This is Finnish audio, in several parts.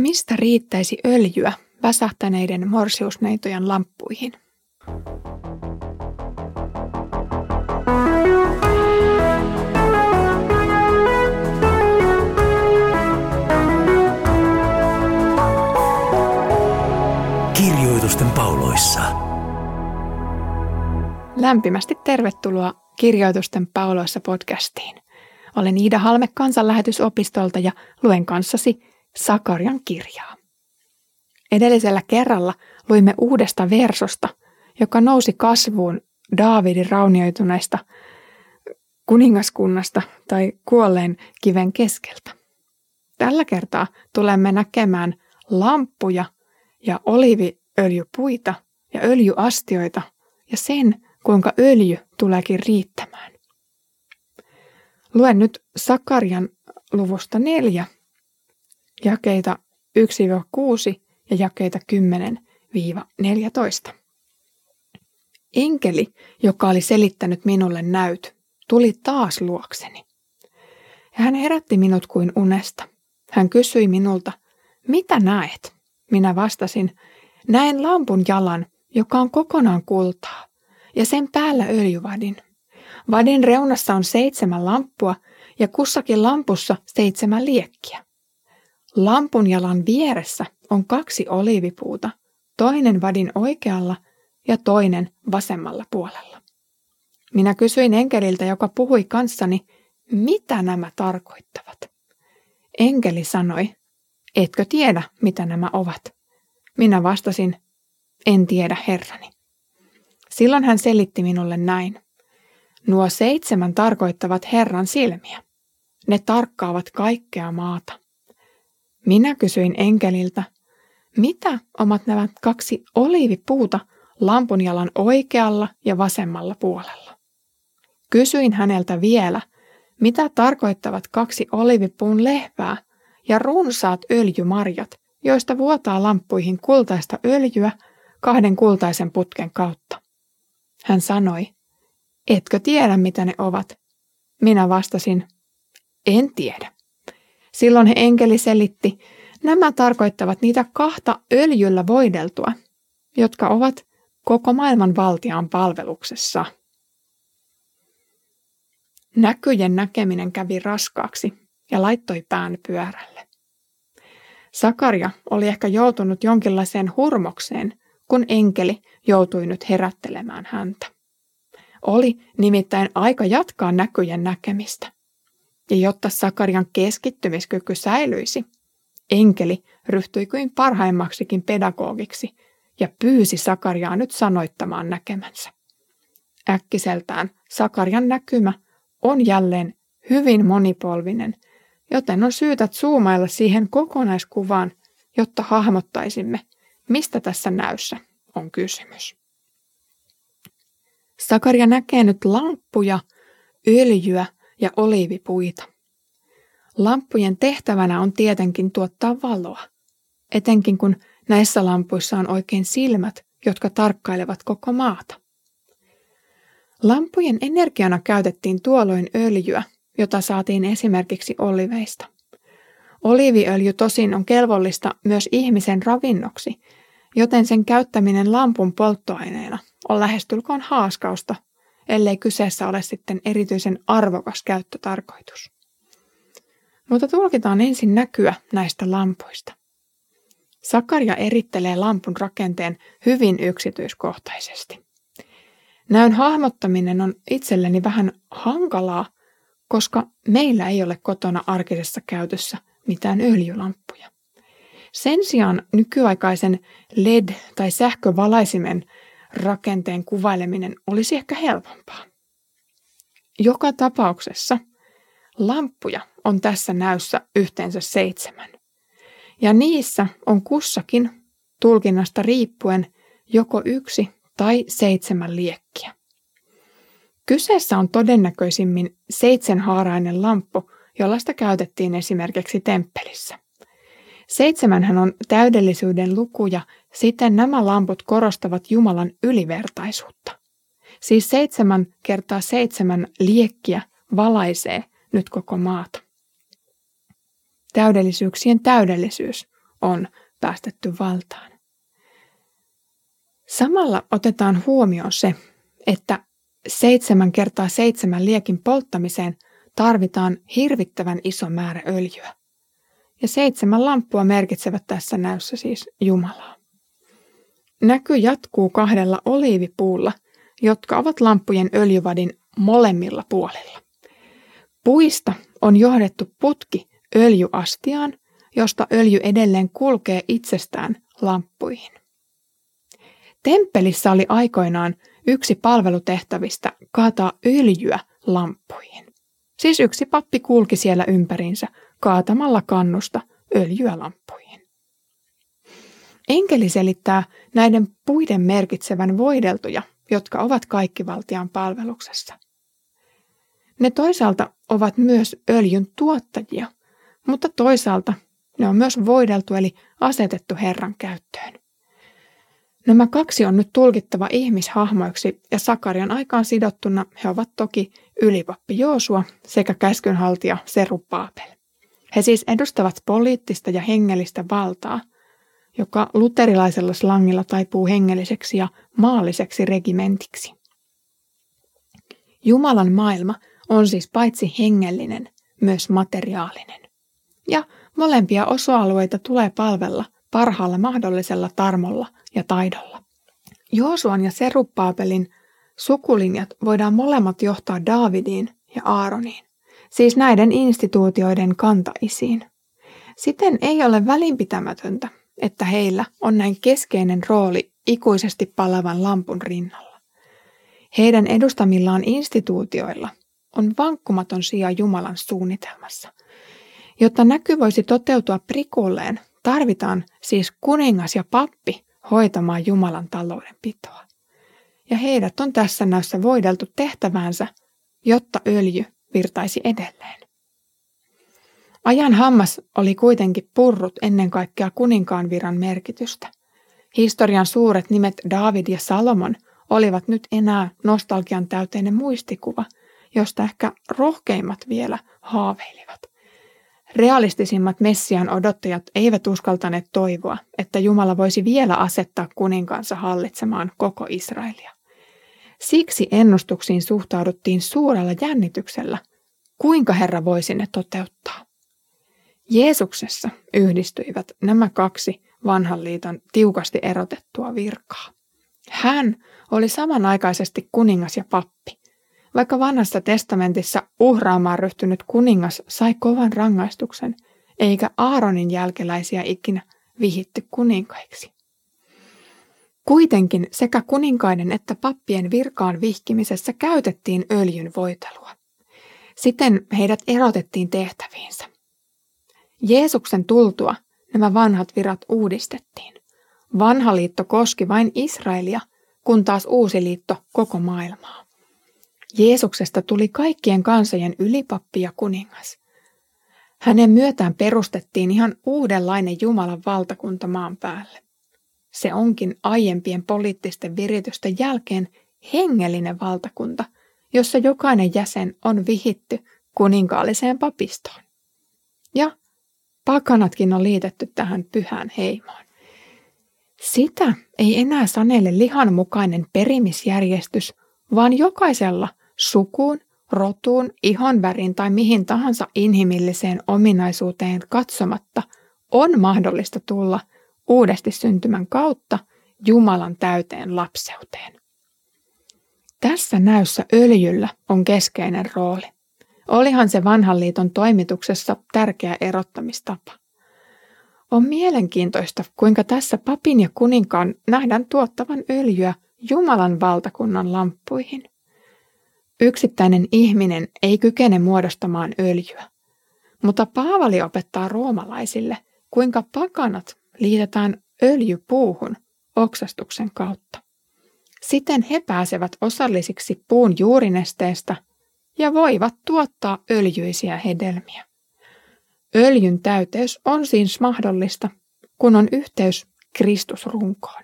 Mistä riittäisi öljyä väsähtäneiden morsiusneitojen lamppuihin? Kirjoitusten pauloissa. Lämpimästi tervetuloa Kirjoitusten pauloissa podcastiin. Olen Iida Halme kansanlähetysopistolta ja luen kanssasi Sakarian kirjaa. Edellisellä kerralla luimme uudesta versosta, joka nousi kasvuun Daavidin raunioituneesta kuningaskunnasta tai kuolleen kiven keskeltä. Tällä kertaa tulemme näkemään lamppuja ja oliviöljypuita ja öljyastioita ja sen, kuinka öljy tuleekin riittämään. Luen nyt Sakarian luvusta 4, jakeita 1-6 ja jakeita 10-14. Enkeli, joka oli selittänyt minulle näyt, tuli taas luokseni. Ja hän herätti minut kuin unesta. Hän kysyi minulta, mitä näet? Minä vastasin, näen lampun jalan, joka on kokonaan kultaa, ja sen päällä öljyvadin. Vadin reunassa on seitsemän lamppua ja kussakin lampussa seitsemän liekkiä. Lampun jalan vieressä on kaksi oliivipuuta, toinen vadin oikealla ja toinen vasemmalla puolella. Minä kysyin enkeliltä, joka puhui kanssani, mitä nämä tarkoittavat. Enkeli sanoi, etkö tiedä, mitä nämä ovat? Minä vastasin, en tiedä, herrani. Silloin hän selitti minulle näin. Nuo seitsemän tarkoittavat Herran silmiä. Ne tarkkaavat kaikkea maata. Minä kysyin enkeliltä, mitä omat nämä kaksi oliivipuuta lampunjalan oikealla ja vasemmalla puolella? Kysyin häneltä vielä, mitä tarkoittavat kaksi olivipuun lehvää ja runsaat öljymarjat, joista vuotaa lamppuihin kultaista öljyä kahden kultaisen putken kautta. Hän sanoi, etkö tiedä mitä ne ovat? Minä vastasin, en tiedä. Silloin he enkeli selitti, nämä tarkoittavat niitä kahta öljyllä voideltua, jotka ovat koko maailman valtiaan palveluksessa. Näkyjen näkeminen kävi raskaaksi ja laittoi pään pyörälle. Sakaria oli ehkä joutunut jonkinlaiseen hurmokseen, kun enkeli joutui nyt herättelemään häntä. Oli nimittäin aika jatkaa näkyjen näkemistä. Ja jotta Sakarian keskittymiskyky säilyisi, enkeli ryhtyi kuin parhaimmaksikin pedagogiksi ja pyysi Sakariaa nyt sanoittamaan näkemänsä. Äkkiseltään Sakarian näkymä on jälleen hyvin monipolvinen, joten on syytä zoomailla siihen kokonaiskuvaan, jotta hahmottaisimme, mistä tässä näyssä on kysymys. Sakaria näkee nyt lamppuja, öljyä ja oliivipuita. Lamppujen tehtävänä on tietenkin tuottaa valoa, etenkin kun näissä lampuissa on oikein silmät, jotka tarkkailevat koko maata. Lampujen energiana käytettiin tuolloin öljyä, jota saatiin esimerkiksi oliveista. Oliiviöljy tosin on kelvollista myös ihmisen ravinnoksi, joten sen käyttäminen lampun polttoaineena on lähestulkoon haaskausta, ellei kyseessä ole sitten erityisen arvokas käyttötarkoitus. Mutta tulkitaan ensin näkyä näistä lampuista. Sakaria erittelee lampun rakenteen hyvin yksityiskohtaisesti. Näyn hahmottaminen on itselleni vähän hankalaa, koska meillä ei ole kotona arkisessa käytössä mitään öljylamppuja. Sen sijaan nykyaikaisen LED- tai sähkövalaisimen rakenteen kuvaileminen olisi ehkä helpompaa. Joka tapauksessa lamppuja on tässä näyssä yhteensä seitsemän. Ja niissä on kussakin tulkinnasta riippuen joko yksi tai seitsemän liekkiä. Kyseessä on todennäköisimmin seitsemänhaarainen lamppu, jollaista käytettiin esimerkiksi temppelissä. Seitsemänhän on täydellisyyden luku ja siten nämä lamput korostavat Jumalan ylivertaisuutta. Siis seitsemän kertaa seitsemän liekkiä valaisee nyt koko maata. Täydellisyyksien täydellisyys on päästetty valtaan. Samalla otetaan huomioon se, että seitsemän kertaa seitsemän liekin polttamiseen tarvitaan hirvittävän iso määrä öljyä. Ja seitsemän lamppua merkitsevät tässä näyssä siis Jumalaa. Näky jatkuu kahdella oliivipuulla, jotka ovat lamppujen öljyvadin molemmilla puolilla. Puista on johdettu putki öljyastiaan, josta öljy edelleen kulkee itsestään lamppuihin. Temppelissä oli aikoinaan yksi palvelutehtävistä kaataa öljyä lamppuihin. Siis yksi pappi kulki siellä ympärinsä kaatamalla kannusta öljyä lamppuihin. Enkeli selittää näiden puiden merkitsevän voideltuja, jotka ovat kaikki valtian palveluksessa. Ne toisaalta ovat myös öljyn tuottajia, mutta toisaalta ne on myös voideltu eli asetettu Herran käyttöön. Nämä kaksi on nyt tulkittava ihmishahmoiksi ja Sakarian aikaan sidottuna he ovat toki ylipappi Joosua sekä käskynhaltija Seru Paapel. He siis edustavat poliittista ja hengellistä valtaa, joka luterilaisella slangilla taipuu hengelliseksi ja maalliseksi regimentiksi. Jumalan maailma on siis paitsi hengellinen, myös materiaalinen. Ja molempia osa-alueita tulee palvella parhaalla mahdollisella tarmolla ja taidolla. Joosuan ja Seruppaapelin sukulinjat voidaan molemmat johtaa Daavidiin ja Aaroniin, siis näiden instituutioiden kantaisiin. Siten ei ole välinpitämätöntä, että heillä on näin keskeinen rooli ikuisesti palavan lampun rinnalla. Heidän edustamillaan instituutioilla on vankkumaton sija Jumalan suunnitelmassa. Jotta näky voisi toteutua prikulleen, tarvitaan siis kuningas ja pappi hoitamaan Jumalan taloudenpitoa. Ja heidät on tässä näyssä voideltu tehtävänsä, jotta öljy virtaisi edelleen. Ajan hammas oli kuitenkin purrut ennen kaikkea kuninkaan viran merkitystä. Historian suuret nimet David ja Salomon olivat nyt enää nostalgian täyteinen muistikuva, josta ehkä rohkeimmat vielä haaveilivat. Realistisimmat Messian odottajat eivät uskaltaneet toivoa, että Jumala voisi vielä asettaa kuninkansa hallitsemaan koko Israelia. Siksi ennustuksiin suhtauduttiin suurella jännityksellä, kuinka Herra voisi ne toteuttaa. Jeesuksessa yhdistyivät nämä kaksi vanhan liiton tiukasti erotettua virkaa. Hän oli samanaikaisesti kuningas ja pappi. Vaikka vanhassa testamentissa uhraamaan ryhtynyt kuningas sai kovan rangaistuksen, eikä Aaronin jälkeläisiä ikinä vihitty kuninkaiksi. Kuitenkin sekä kuninkaiden että pappien virkaan vihkimisessä käytettiin öljyn voitelua. Siten heidät erotettiin tehtäviinsä. Jeesuksen tultua nämä vanhat virat uudistettiin. Vanha liitto koski vain Israelia, kun taas uusi liitto koko maailmaa. Jeesuksesta tuli kaikkien kansojen ylipappi ja kuningas. Hänen myötään perustettiin ihan uudenlainen Jumalan valtakunta maan päälle. Se onkin aiempien poliittisten viritysten jälkeen hengellinen valtakunta, jossa jokainen jäsen on vihitty kuninkaalliseen papistoon. Ja pakanatkin on liitetty tähän pyhään heimoon. Sitä ei enää sanele lihanmukainen perimisjärjestys, vaan jokaisella sukuun, rotuun, ihonväriin tai mihin tahansa inhimilliseen ominaisuuteen katsomatta on mahdollista tulla uudesti syntymän kautta Jumalan täyteen lapseuteen. Tässä näyssä öljyllä on keskeinen rooli. Olihan se vanhan liiton toimituksessa tärkeä erottamistapa. On mielenkiintoista, kuinka tässä papin ja kuninkaan nähdään tuottavan öljyä Jumalan valtakunnan lamppuihin. Yksittäinen ihminen ei kykene muodostamaan öljyä, mutta Paavali opettaa roomalaisille, kuinka pakanat liitetään öljypuuhun oksastuksen kautta. Siten he pääsevät osallisiksi puun juurinesteestä ja voivat tuottaa öljyisiä hedelmiä. Öljyn täyteys on siis mahdollista, kun on yhteys Kristusrunkoon.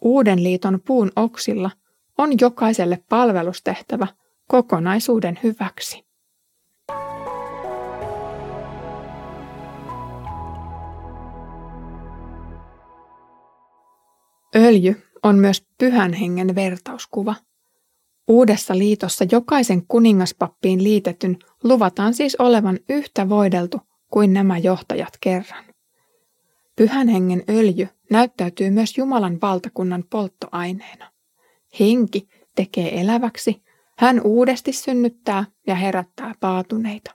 Uuden liiton puun oksilla on jokaiselle palvelustehtävä kokonaisuuden hyväksi. Öljy on myös pyhän hengen vertauskuva. Uudessa liitossa jokaisen kuningaspappiin liitetyn luvataan siis olevan yhtä voideltu kuin nämä johtajat kerran. Pyhän hengen öljy näyttäytyy myös Jumalan valtakunnan polttoaineena. Henki tekee eläväksi, hän uudesti synnyttää ja herättää paatuneita.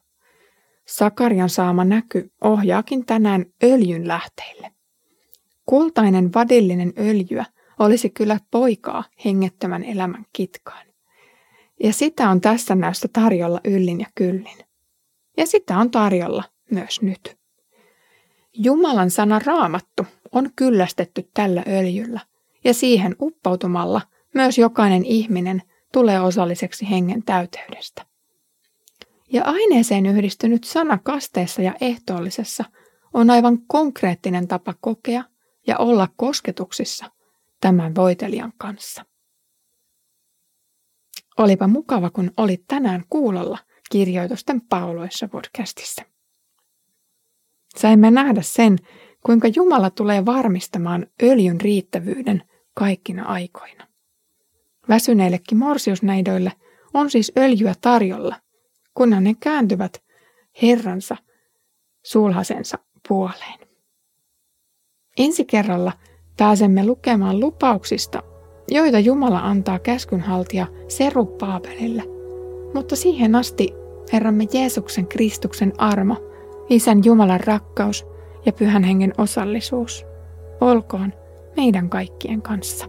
Sakarian saama näky ohjaakin tänään öljyn lähteille. Kultainen vadillinen öljyä olisi kyllä poikaa hengettömän elämän kitkaan. Ja sitä on tässä näystä tarjolla yllin ja kyllin. Ja sitä on tarjolla myös nyt. Jumalan sana raamattu on kyllästetty tällä öljyllä, ja siihen uppoutumalla myös jokainen ihminen tulee osalliseksi hengen täyteydestä. Ja aineeseen yhdistynyt sana kasteessa ja ehtoollisessa on aivan konkreettinen tapa kokea ja olla kosketuksissa tämän voitelijan kanssa. Olipa mukava, kun olit tänään kuulolla kirjoitusten pauloissa podcastissa. Saimme nähdä sen, kuinka Jumala tulee varmistamaan öljyn riittävyyden kaikkina aikoina. Väsyneillekin morsiusneidoille on siis öljyä tarjolla, kunhan ne kääntyvät Herransa sulhasensa puoleen. Ensi kerralla pääsemme lukemaan lupauksista, joita Jumala antaa käskynhaltija Serupaabelille, mutta siihen asti Herramme Jeesuksen Kristuksen armo, Isän Jumalan rakkaus ja Pyhän Hengen osallisuus olkoon meidän kaikkien kanssa.